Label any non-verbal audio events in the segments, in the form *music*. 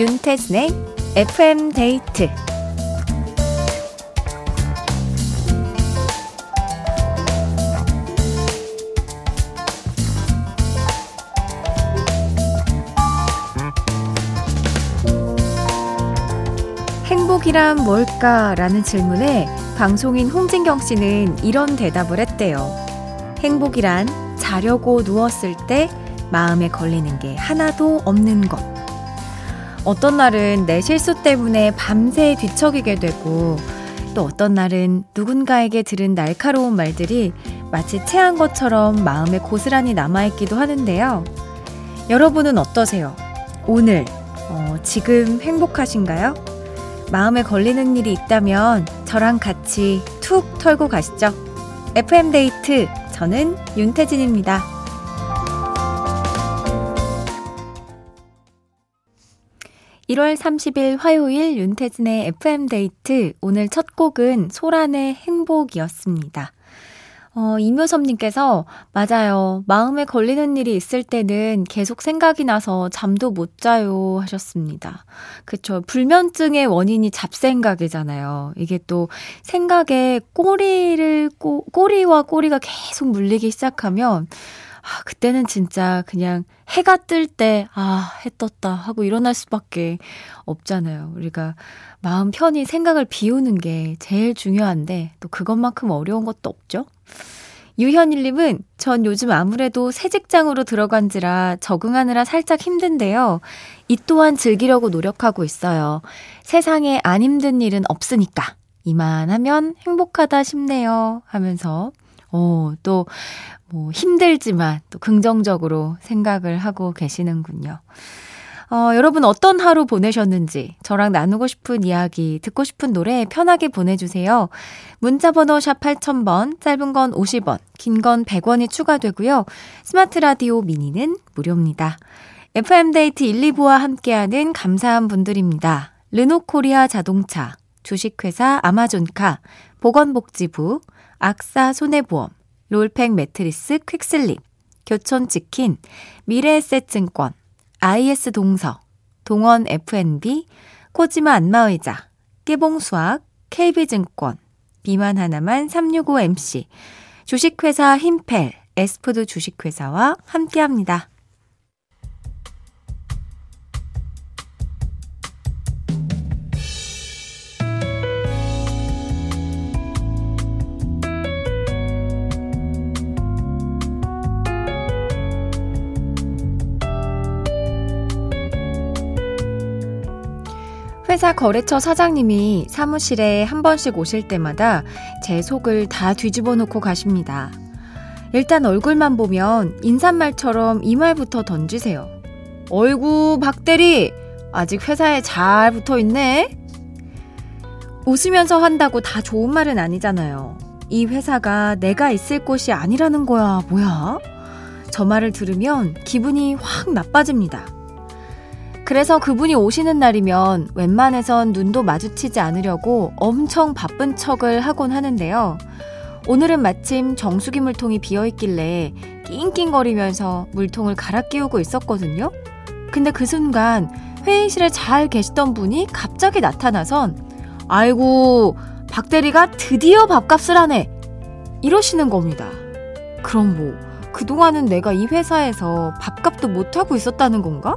윤태진의 FM 데이트 행복이란 뭘까? 라는 질문에 방송인 홍진경 씨는 이런 대답을 했대요. 행복이란 자려고 누웠을 때 마음에 걸리는 게 하나도 없는 것. 어떤 날은 내 실수 때문에 밤새 뒤척이게 되고, 또 어떤 날은 누군가에게 들은 날카로운 말들이 마치 체한 것처럼 마음에 고스란히 남아있기도 하는데요. 여러분은 어떠세요? 오늘, 어, 지금 행복하신가요? 마음에 걸리는 일이 있다면 저랑 같이 툭 털고 가시죠. FM데이트, 저는 윤태진입니다. 1월 30일 화요일 윤태진의 FM데이트. 오늘 첫 곡은 소란의 행복이었습니다. 어, 이묘섭님께서, 맞아요. 마음에 걸리는 일이 있을 때는 계속 생각이 나서 잠도 못 자요 하셨습니다. 그쵸. 불면증의 원인이 잡생각이잖아요. 이게 또 생각에 꼬리를, 꼬, 꼬리와 꼬리가 계속 물리기 시작하면, 아, 그때는 진짜 그냥 해가 뜰 때, 아, 해 떴다 하고 일어날 수밖에 없잖아요. 우리가 마음 편히 생각을 비우는 게 제일 중요한데, 또 그것만큼 어려운 것도 없죠? 유현일님은 전 요즘 아무래도 새 직장으로 들어간지라 적응하느라 살짝 힘든데요. 이 또한 즐기려고 노력하고 있어요. 세상에 안 힘든 일은 없으니까. 이만하면 행복하다 싶네요. 하면서, 어, 또, 뭐, 힘들지만 또 긍정적으로 생각을 하고 계시는군요. 어, 여러분 어떤 하루 보내셨는지 저랑 나누고 싶은 이야기, 듣고 싶은 노래 편하게 보내주세요. 문자번호 샵 8000번, 짧은 건 50원, 긴 건 100원이 추가되고요. 스마트 라디오 미니는 무료입니다. FM데이트 1, 2부와 함께하는 감사한 분들입니다. 르노코리아 자동차, 주식회사 아마존카, 보건복지부, 악사 손해보험, 롤팩 매트리스 퀵슬립, 교촌치킨, 미래에셋증권, IS 동서, 동원 F&B, 코지마 안마의자, 깨봉수학, KB증권, 비만 하나만 365MC, 주식회사 힘펠, 에스푸드 주식회사와 함께합니다. 회사 거래처 사장님이 사무실에 한 번씩 오실 때마다 제 속을 다 뒤집어 놓고 가십니다. 일단 얼굴만 보면 인사말처럼 이 말부터 던지세요. 어이구, 박대리! 아직 회사에 잘 붙어 있네? 웃으면서 한다고 다 좋은 말은 아니잖아요. 이 회사가 내가 있을 곳이 아니라는 거야, 뭐야? 저 말을 들으면 기분이 확 나빠집니다. 그래서 그분이 오시는 날이면 웬만해선 눈도 마주치지 않으려고 엄청 바쁜 척을 하곤 하는데요. 오늘은 마침 정수기 물통이 비어 있길래 낑낑거리면서 물통을 갈아 끼우고 있었거든요. 근데 그 순간 회의실에 잘 계시던 분이 갑자기 나타나선 아이고 박 대리가 드디어 밥값을 하네 이러시는 겁니다. 그럼 뭐 그동안은 내가 이 회사에서 밥값도 못하고 있었다는 건가?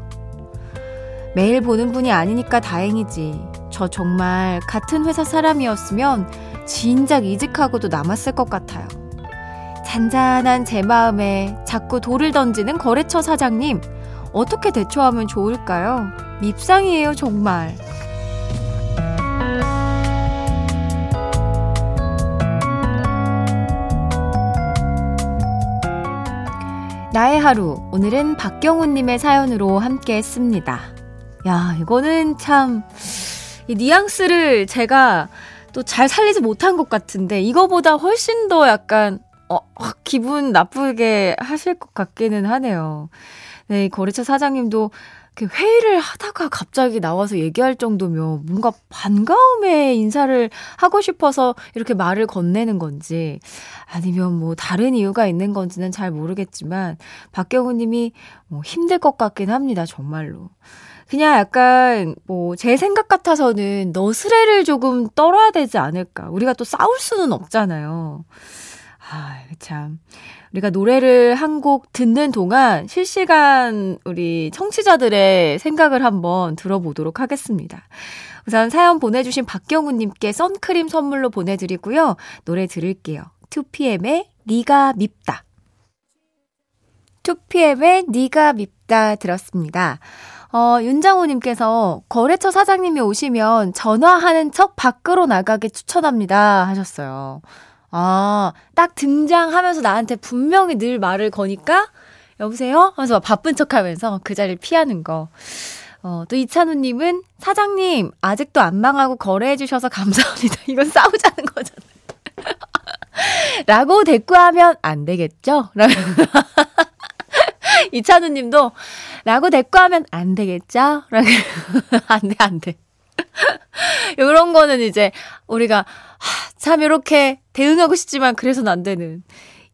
매일 보는 분이 아니니까 다행이지. 저 정말 같은 회사 사람이었으면 진작 이직하고도 남았을 것 같아요. 잔잔한 제 마음에 자꾸 돌을 던지는 거래처 사장님. 어떻게 대처하면 좋을까요? 밉상이에요, 정말. 나의 하루. 오늘은 박경훈님의 사연으로 함께 했습니다. 야, 이거는 참, 이 뉘앙스를 제가 또 잘 살리지 못한 것 같은데, 이거보다 훨씬 더 약간, 어, 확 기분 나쁘게 하실 것 같기는 하네요. 네, 거래처 사장님도 회의를 하다가 갑자기 나와서 얘기할 정도면 뭔가 반가움에 인사를 하고 싶어서 이렇게 말을 건네는 건지 아니면 뭐 다른 이유가 있는 건지는 잘 모르겠지만 박경우 님이 뭐 힘들 것 같긴 합니다, 정말로. 그냥 약간 뭐 제 생각 같아서는 너스레를 조금 떨어야 되지 않을까. 우리가 또 싸울 수는 없잖아요. 아, 참. 우리가 노래를 한 곡 듣는 동안 실시간 우리 청취자들의 생각을 한번 들어보도록 하겠습니다. 우선 사연 보내주신 박경우님께 선크림 선물로 보내드리고요. 노래 들을게요. 2PM의 니가 밉다. 2PM의 니가 밉다 들었습니다. 어, 윤장호님께서 거래처 사장님이 오시면 전화하는 척 밖으로 나가게 추천합니다 하셨어요. 아, 딱 등장하면서 나한테 분명히 늘 말을 거니까 여보세요? 하면서 바쁜 척 하면서 그 자리를 피하는 거. 어, 또 이찬우님은 사장님, 아직도 안 망하고 거래해주셔서 감사합니다. *laughs* 이건 싸우자는 거잖아요. *laughs* 라고 대꾸하면 안 되겠죠? *laughs* 이찬우 님도, 라고 대꾸하면 안 되겠죠? 라고, *laughs* 안 돼, 안 돼. *laughs* 요런 거는 이제, 우리가, 하, 참, 이렇게 대응하고 싶지만, 그래서는 안 되는.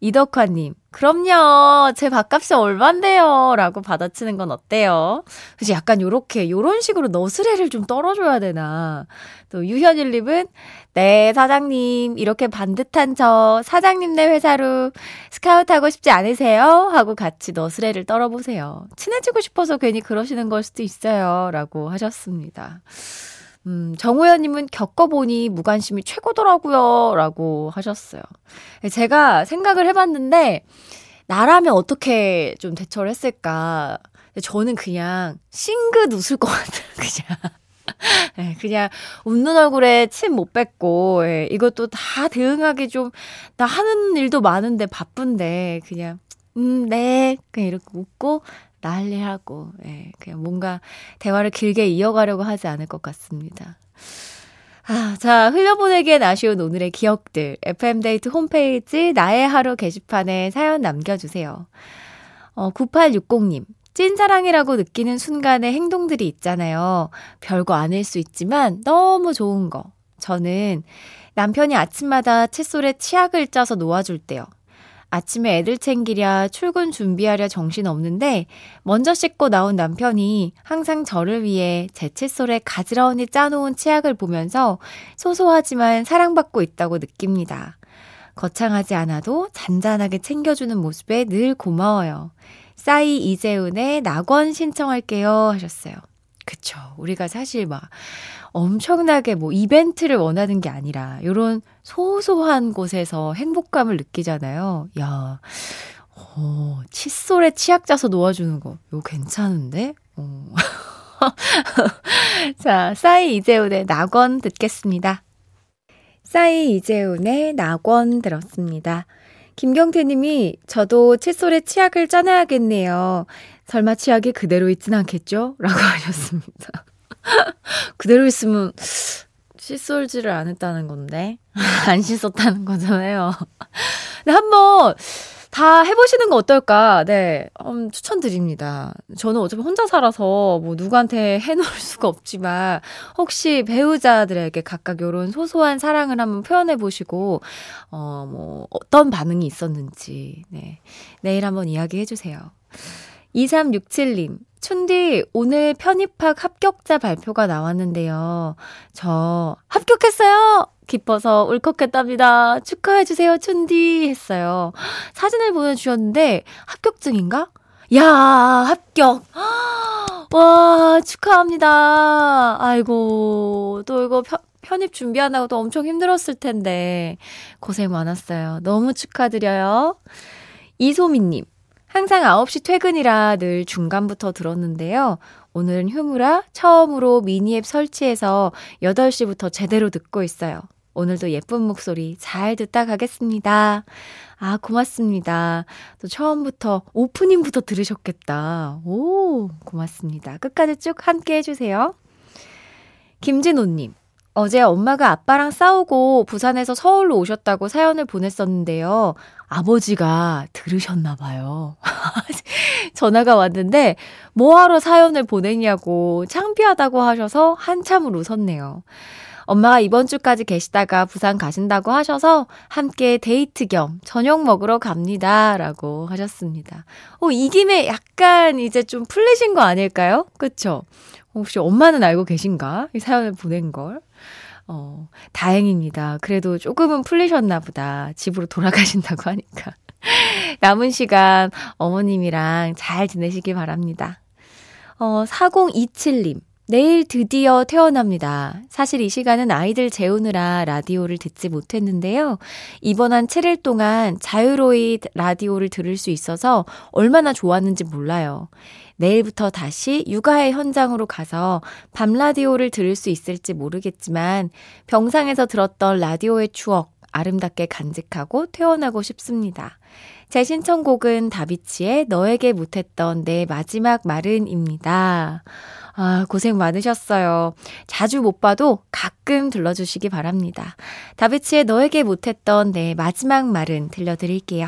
이덕화 님, 그럼요. 제 밥값이 얼만데요. 라고 받아치는 건 어때요? 그치, 약간 요렇게, 요런 식으로 너스레를 좀 떨어줘야 되나. 또, 유현일님은, 네, 사장님, 이렇게 반듯한 저, 사장님네 회사로 스카우트 하고 싶지 않으세요? 하고 같이 너스레를 떨어보세요. 친해지고 싶어서 괜히 그러시는 걸 수도 있어요. 라고 하셨습니다. 음, 정우현님은 겪어보니 무관심이 최고더라고요. 라고 하셨어요. 제가 생각을 해봤는데, 나라면 어떻게 좀 대처를 했을까. 저는 그냥 싱긋 웃을 것 같아요. *laughs* 그냥. 네, 그냥 웃는 얼굴에 침 못 뱉고, 예, 이것도 다 대응하기 좀, 나 하는 일도 많은데 바쁜데, 그냥, 음, 네. 그냥 이렇게 웃고, 난리하고, 예, 그냥 뭔가 대화를 길게 이어가려고 하지 않을 것 같습니다. 아, 자, 흘려보내기엔 아쉬운 오늘의 기억들. FM데이트 홈페이지 나의 하루 게시판에 사연 남겨주세요. 어, 9860님. 찐사랑이라고 느끼는 순간의 행동들이 있잖아요. 별거 아닐 수 있지만 너무 좋은 거. 저는 남편이 아침마다 칫솔에 치약을 짜서 놓아줄 때요. 아침에 애들 챙기랴 출근 준비하랴 정신 없는데 먼저 씻고 나온 남편이 항상 저를 위해 제 칫솔에 가지런히 짜놓은 치약을 보면서 소소하지만 사랑받고 있다고 느낍니다. 거창하지 않아도 잔잔하게 챙겨주는 모습에 늘 고마워요. 싸이 이재훈의 낙원 신청할게요 하셨어요. 그쵸. 우리가 사실 막 엄청나게 뭐 이벤트를 원하는 게 아니라 요런 소소한 곳에서 행복감을 느끼잖아요. 야, 어, 칫솔에 치약 짜서 놓아 주는 거. 이거 괜찮은데? 어. *laughs* 자, 싸이 이재훈의 낙원 듣겠습니다. 싸이 이재훈의 낙원 들었습니다. 김경태 님이 저도 칫솔에 치약을 짜놔야겠네요. 설마 치약이 그대로 있진 않겠죠? 라고 *laughs* 하셨습니다. 그대로 있으면 칫솔질을 안 했다는 건데. *laughs* 안 씻었다는 거잖아요. 근데 한번 다 해보시는 거 어떨까? 네, 음, 추천드립니다. 저는 어차피 혼자 살아서 뭐 누구한테 해놓을 *laughs* 수가 없지만 혹시 배우자들에게 각각 이런 소소한 사랑을 한번 표현해 보시고 어, 뭐 어떤 반응이 있었는지 네 내일 한번 이야기해 주세요. 2367님, 춘디, 오늘 편입학 합격자 발표가 나왔는데요. 저 합격했어요! 기뻐서 울컥했답니다. 축하해주세요, 춘디! 했어요. 사진을 보내주셨는데, 합격증인가? 야, 합격! *gasps* 와, 축하합니다. 아이고, 또 이거 편, 편입 준비하느라고 도 엄청 힘들었을 텐데, 고생 많았어요. 너무 축하드려요. 이소민님, 항상 9시 퇴근이라 늘 중간부터 들었는데요. 오늘은 휴무라 처음으로 미니앱 설치해서 8시부터 제대로 듣고 있어요. 오늘도 예쁜 목소리 잘 듣다 가겠습니다. 아, 고맙습니다. 또 처음부터 오프닝부터 들으셨겠다. 오, 고맙습니다. 끝까지 쭉 함께 해주세요. 김진호님. 어제 엄마가 아빠랑 싸우고 부산에서 서울로 오셨다고 사연을 보냈었는데요. 아버지가 들으셨나 봐요. *laughs* 전화가 왔는데, 뭐하러 사연을 보냈냐고 창피하다고 하셔서 한참을 웃었네요. 엄마가 이번 주까지 계시다가 부산 가신다고 하셔서 함께 데이트 겸 저녁 먹으러 갑니다. 라고 하셨습니다. 어, 이 김에 약간 이제 좀 풀리신 거 아닐까요? 그쵸? 혹시 엄마는 알고 계신가? 이 사연을 보낸 걸. 어, 다행입니다. 그래도 조금은 풀리셨나 보다. 집으로 돌아가신다고 하니까. *laughs* 남은 시간 어머님이랑 잘 지내시기 바랍니다. 어, 4027님. 내일 드디어 태어납니다. 사실 이 시간은 아이들 재우느라 라디오를 듣지 못했는데요. 이번 한 7일 동안 자유로이 라디오를 들을 수 있어서 얼마나 좋았는지 몰라요. 내일부터 다시 육아의 현장으로 가서 밤 라디오를 들을 수 있을지 모르겠지만 병상에서 들었던 라디오의 추억 아름답게 간직하고 퇴원하고 싶습니다. 제 신청곡은 다비치의 너에게 못했던 내 마지막 말은입니다. 아, 고생 많으셨어요. 자주 못 봐도 가끔 들러주시기 바랍니다. 다비치의 너에게 못했던 내 마지막 말은 들려드릴게요.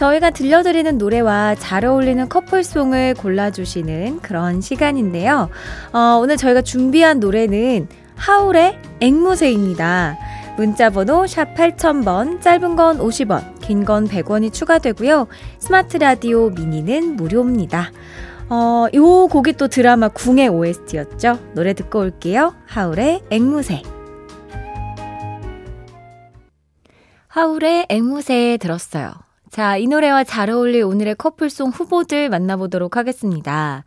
저희가 들려드리는 노래와 잘 어울리는 커플송을 골라주시는 그런 시간인데요. 어, 오늘 저희가 준비한 노래는 하울의 앵무새입니다. 문자번호 샵 8000번, 짧은 건 50원, 긴 건 100원이 추가되고요. 스마트 라디오 미니는 무료입니다. 어, 요 곡이 또 드라마 궁의 OST였죠. 노래 듣고 올게요. 하울의 앵무새. 하울의 앵무새 들었어요. 자, 이 노래와 잘 어울릴 오늘의 커플송 후보들 만나보도록 하겠습니다.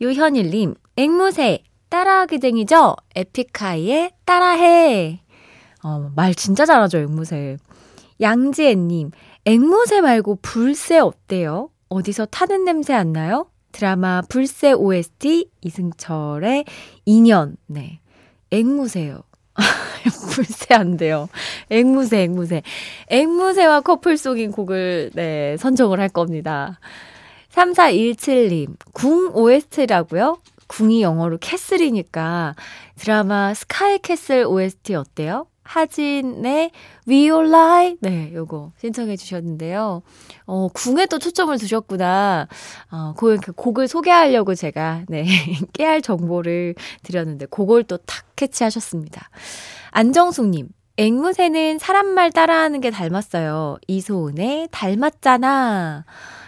유현일님, 앵무새, 따라하기쟁이죠? 에픽하이의 따라해. 어, 말 진짜 잘하죠, 앵무새. 양지혜님, 앵무새 말고 불새 어때요? 어디서 타는 냄새 안 나요? 드라마 불새 OST 이승철의 인연. 네. 앵무새요. *laughs* *laughs* 돼요. 앵무새, 앵무새. 앵무새와 커플송인 곡을, 네, 선정을 할 겁니다. 3417님, 궁 OST라고요? 궁이 영어로 castle이니까 드라마 스카이 캐슬 OST 어때요? 하진의 We All Lie. 네, 요거 신청해 주셨는데요. 어, 궁에 또 초점을 두셨구나. 어, 그, 그 곡을 소개하려고 제가, 네, *laughs* 깨알 정보를 드렸는데, 그걸 또 탁 캐치하셨습니다. 안정숙님, 앵무새는 사람 말 따라하는 게 닮았어요. 이소은의 닮았잖아.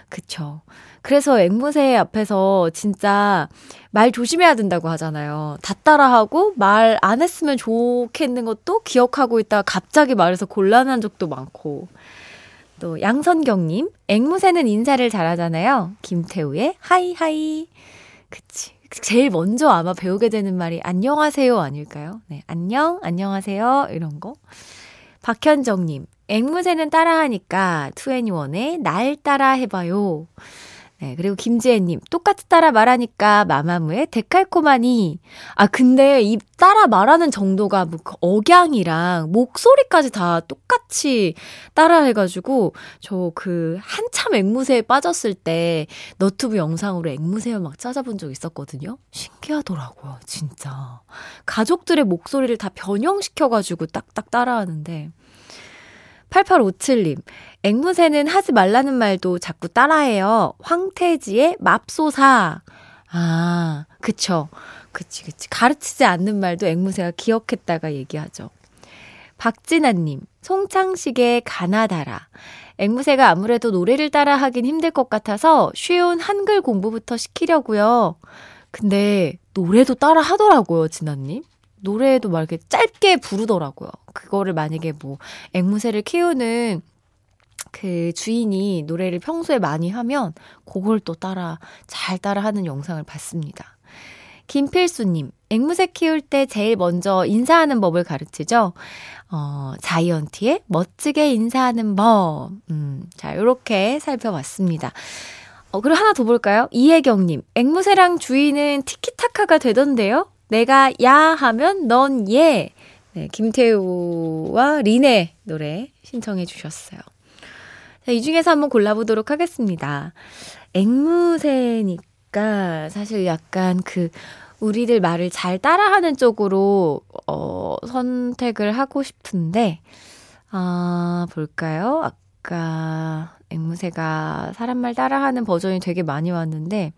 그쵸. 그래서 앵무새 앞에서 진짜 말 조심해야 된다고 하잖아요. 다 따라하고 말 안 했으면 좋겠는 것도 기억하고 있다가 갑자기 말해서 곤란한 적도 많고. 또 양선경님, 앵무새는 인사를 잘하잖아요. 김태우의 하이하이. 그치. 제일 먼저 아마 배우게 되는 말이 안녕하세요 아닐까요? 네, 안녕, 안녕하세요 이런 거. 박현정님, 앵무새는 따라하니까 투애니원의 날 따라 해봐요. 네, 그리고 김지혜님, 똑같이 따라 말하니까 마마무의 데칼코마니. 아, 근데 이 따라 말하는 정도가 뭐 그 억양이랑 목소리까지 다 똑같이 따라 해가지고, 저 그 한참 앵무새에 빠졌을 때 너튜브 영상으로 앵무새를 막 찾아본 적 있었거든요? 신기하더라고요, 진짜. 가족들의 목소리를 다 변형시켜가지고 딱딱 따라하는데. 8857님, 앵무새는 하지 말라는 말도 자꾸 따라해요. 황태지의 맙소사. 아, 그쵸. 그치, 그치. 가르치지 않는 말도 앵무새가 기억했다가 얘기하죠. 박진아님, 송창식의 가나다라. 앵무새가 아무래도 노래를 따라 하긴 힘들 것 같아서 쉬운 한글 공부부터 시키려고요. 근데 노래도 따라 하더라고요, 진아님. 노래도 막 이렇게 짧게 부르더라고요. 그거를 만약에 뭐 앵무새를 키우는 그 주인이 노래를 평소에 많이 하면 그걸 또 따라 잘 따라 하는 영상을 봤습니다. 김필수님, 앵무새 키울 때 제일 먼저 인사하는 법을 가르치죠. 어, 자이언티의 멋지게 인사하는 법. 음, 자, 요렇게 살펴봤습니다. 어, 그리고 하나 더 볼까요? 이혜경님, 앵무새랑 주인은 티키타카가 되던데요? 내가 야 하면 넌 예. 네, 김태우와 린의 노래 신청해 주셨어요. 자, 이 중에서 한번 골라보도록 하겠습니다. 앵무새니까 사실 약간 그 우리들 말을 잘 따라하는 쪽으로 어, 선택을 하고 싶은데 아 볼까요? 아까 앵무새가 사람 말 따라하는 버전이 되게 많이 왔는데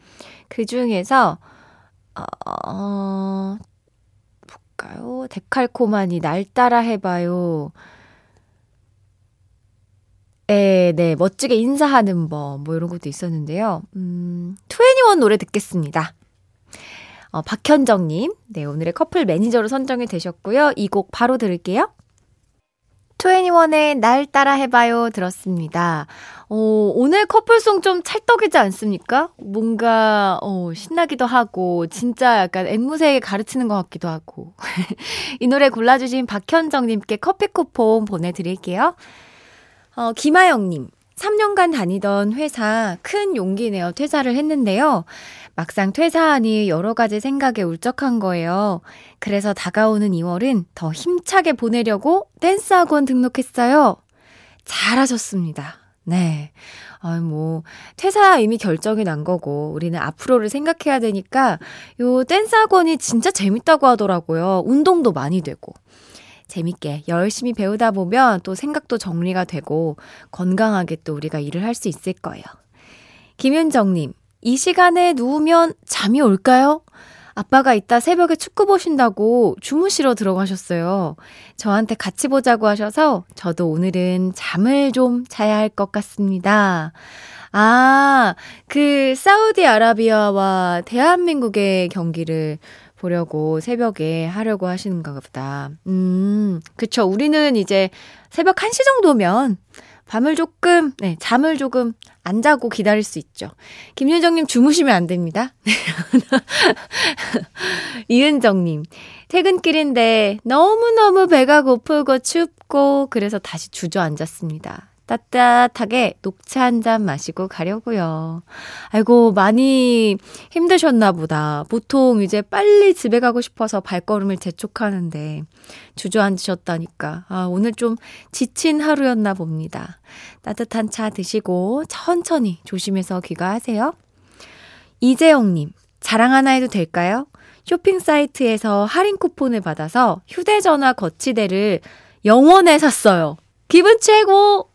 그 중에서 어, 어 볼까요? 데칼코마니 날 따라 해봐요. 에, 네, 멋지게 인사하는 법, 뭐 이런 것도 있었는데요. 음, 21 노래 듣겠습니다. 어, 박현정님, 네, 오늘의 커플 매니저로 선정이 되셨고요. 이 곡 바로 들을게요. 21의 날 따라 해봐요 들었습니다. 어, 오늘 커플송 좀 찰떡이지 않습니까? 뭔가, 어, 신나기도 하고, 진짜 약간 앵무새에게 가르치는 것 같기도 하고. *laughs* 이 노래 골라주신 박현정님께 커피 쿠폰 보내드릴게요. 어, 김하영님, 3년간 다니던 회사 큰 용기 내어 퇴사를 했는데요. 막상 퇴사하니 여러 가지 생각에 울적한 거예요. 그래서 다가오는 2월은 더 힘차게 보내려고 댄스 학원 등록했어요. 잘하셨습니다. 네. 아, 뭐, 퇴사 이미 결정이 난 거고, 우리는 앞으로를 생각해야 되니까, 요 댄스 학원이 진짜 재밌다고 하더라고요. 운동도 많이 되고. 재밌게 열심히 배우다 보면 또 생각도 정리가 되고 건강하게 또 우리가 일을 할 수 있을 거예요. 김윤정님, 이 시간에 누우면 잠이 올까요? 아빠가 이따 새벽에 축구 보신다고 주무시러 들어가셨어요. 저한테 같이 보자고 하셔서 저도 오늘은 잠을 좀 자야 할 것 같습니다. 아, 그 사우디아라비아와 대한민국의 경기를 보려고 새벽에 하려고 하시는가 보다. 음, 그쵸. 우리는 이제 새벽 1시 정도면 밤을 조금, 네, 잠을 조금 안 자고 기다릴 수 있죠. 김윤정님 주무시면 안 됩니다. *laughs* 이은정님, 퇴근길인데 너무너무 배가 고프고 춥고 그래서 다시 주저앉았습니다. 따뜻하게 녹차 한 잔 마시고 가려고요. 아이고, 많이 힘드셨나 보다. 보통 이제 빨리 집에 가고 싶어서 발걸음을 재촉하는데 주저앉으셨다니까. 아, 오늘 좀 지친 하루였나 봅니다. 따뜻한 차 드시고 천천히 조심해서 귀가하세요. 이재영님, 자랑 하나 해도 될까요? 쇼핑 사이트에서 할인 쿠폰을 받아서 휴대전화 거치대를 영원에 샀어요. 기분 최고!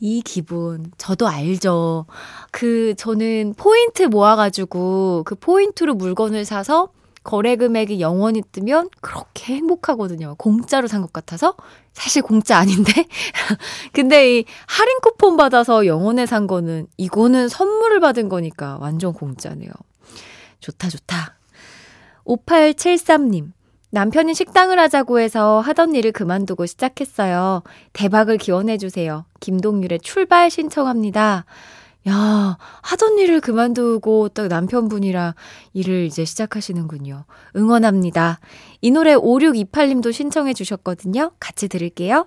이 기분, 저도 알죠. 그, 저는 포인트 모아가지고 그 포인트로 물건을 사서 거래 금액이 영원히 뜨면 그렇게 행복하거든요. 공짜로 산 것 같아서. 사실 공짜 아닌데? *laughs* 근데 이 할인 쿠폰 받아서 영원에 산 거는, 이거는 선물을 받은 거니까 완전 공짜네요. 좋다, 좋다. 5873님. 남편이 식당을 하자고 해서 하던 일을 그만두고 시작했어요. 대박을 기원해주세요. 김동률의 출발 신청합니다. 야, 하던 일을 그만두고 딱 남편분이랑 일을 이제 시작하시는군요. 응원합니다. 이 노래 5628님도 신청해 주셨거든요. 같이 들을게요.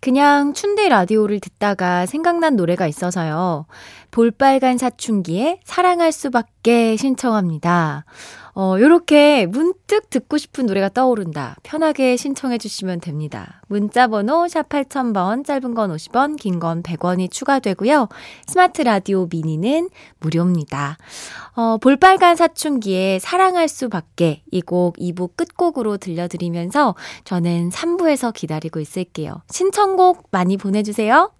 그냥 춘대 라디오를 듣다가 생각난 노래가 있어서요. 볼빨간 사춘기에 사랑할 수밖에 신청합니다. 어, 요렇게 문득 듣고 싶은 노래가 떠오른다. 편하게 신청해 주시면 됩니다. 문자 번호 샵 8000번, 짧은 건 50원, 긴 건 100원이 추가되고요. 스마트 라디오 미니는 무료입니다. 어, 볼빨간 사춘기에 사랑할 수밖에 이 곡 2부 끝곡으로 들려드리면서 저는 3부에서 기다리고 있을게요. 신청곡 많이 보내주세요.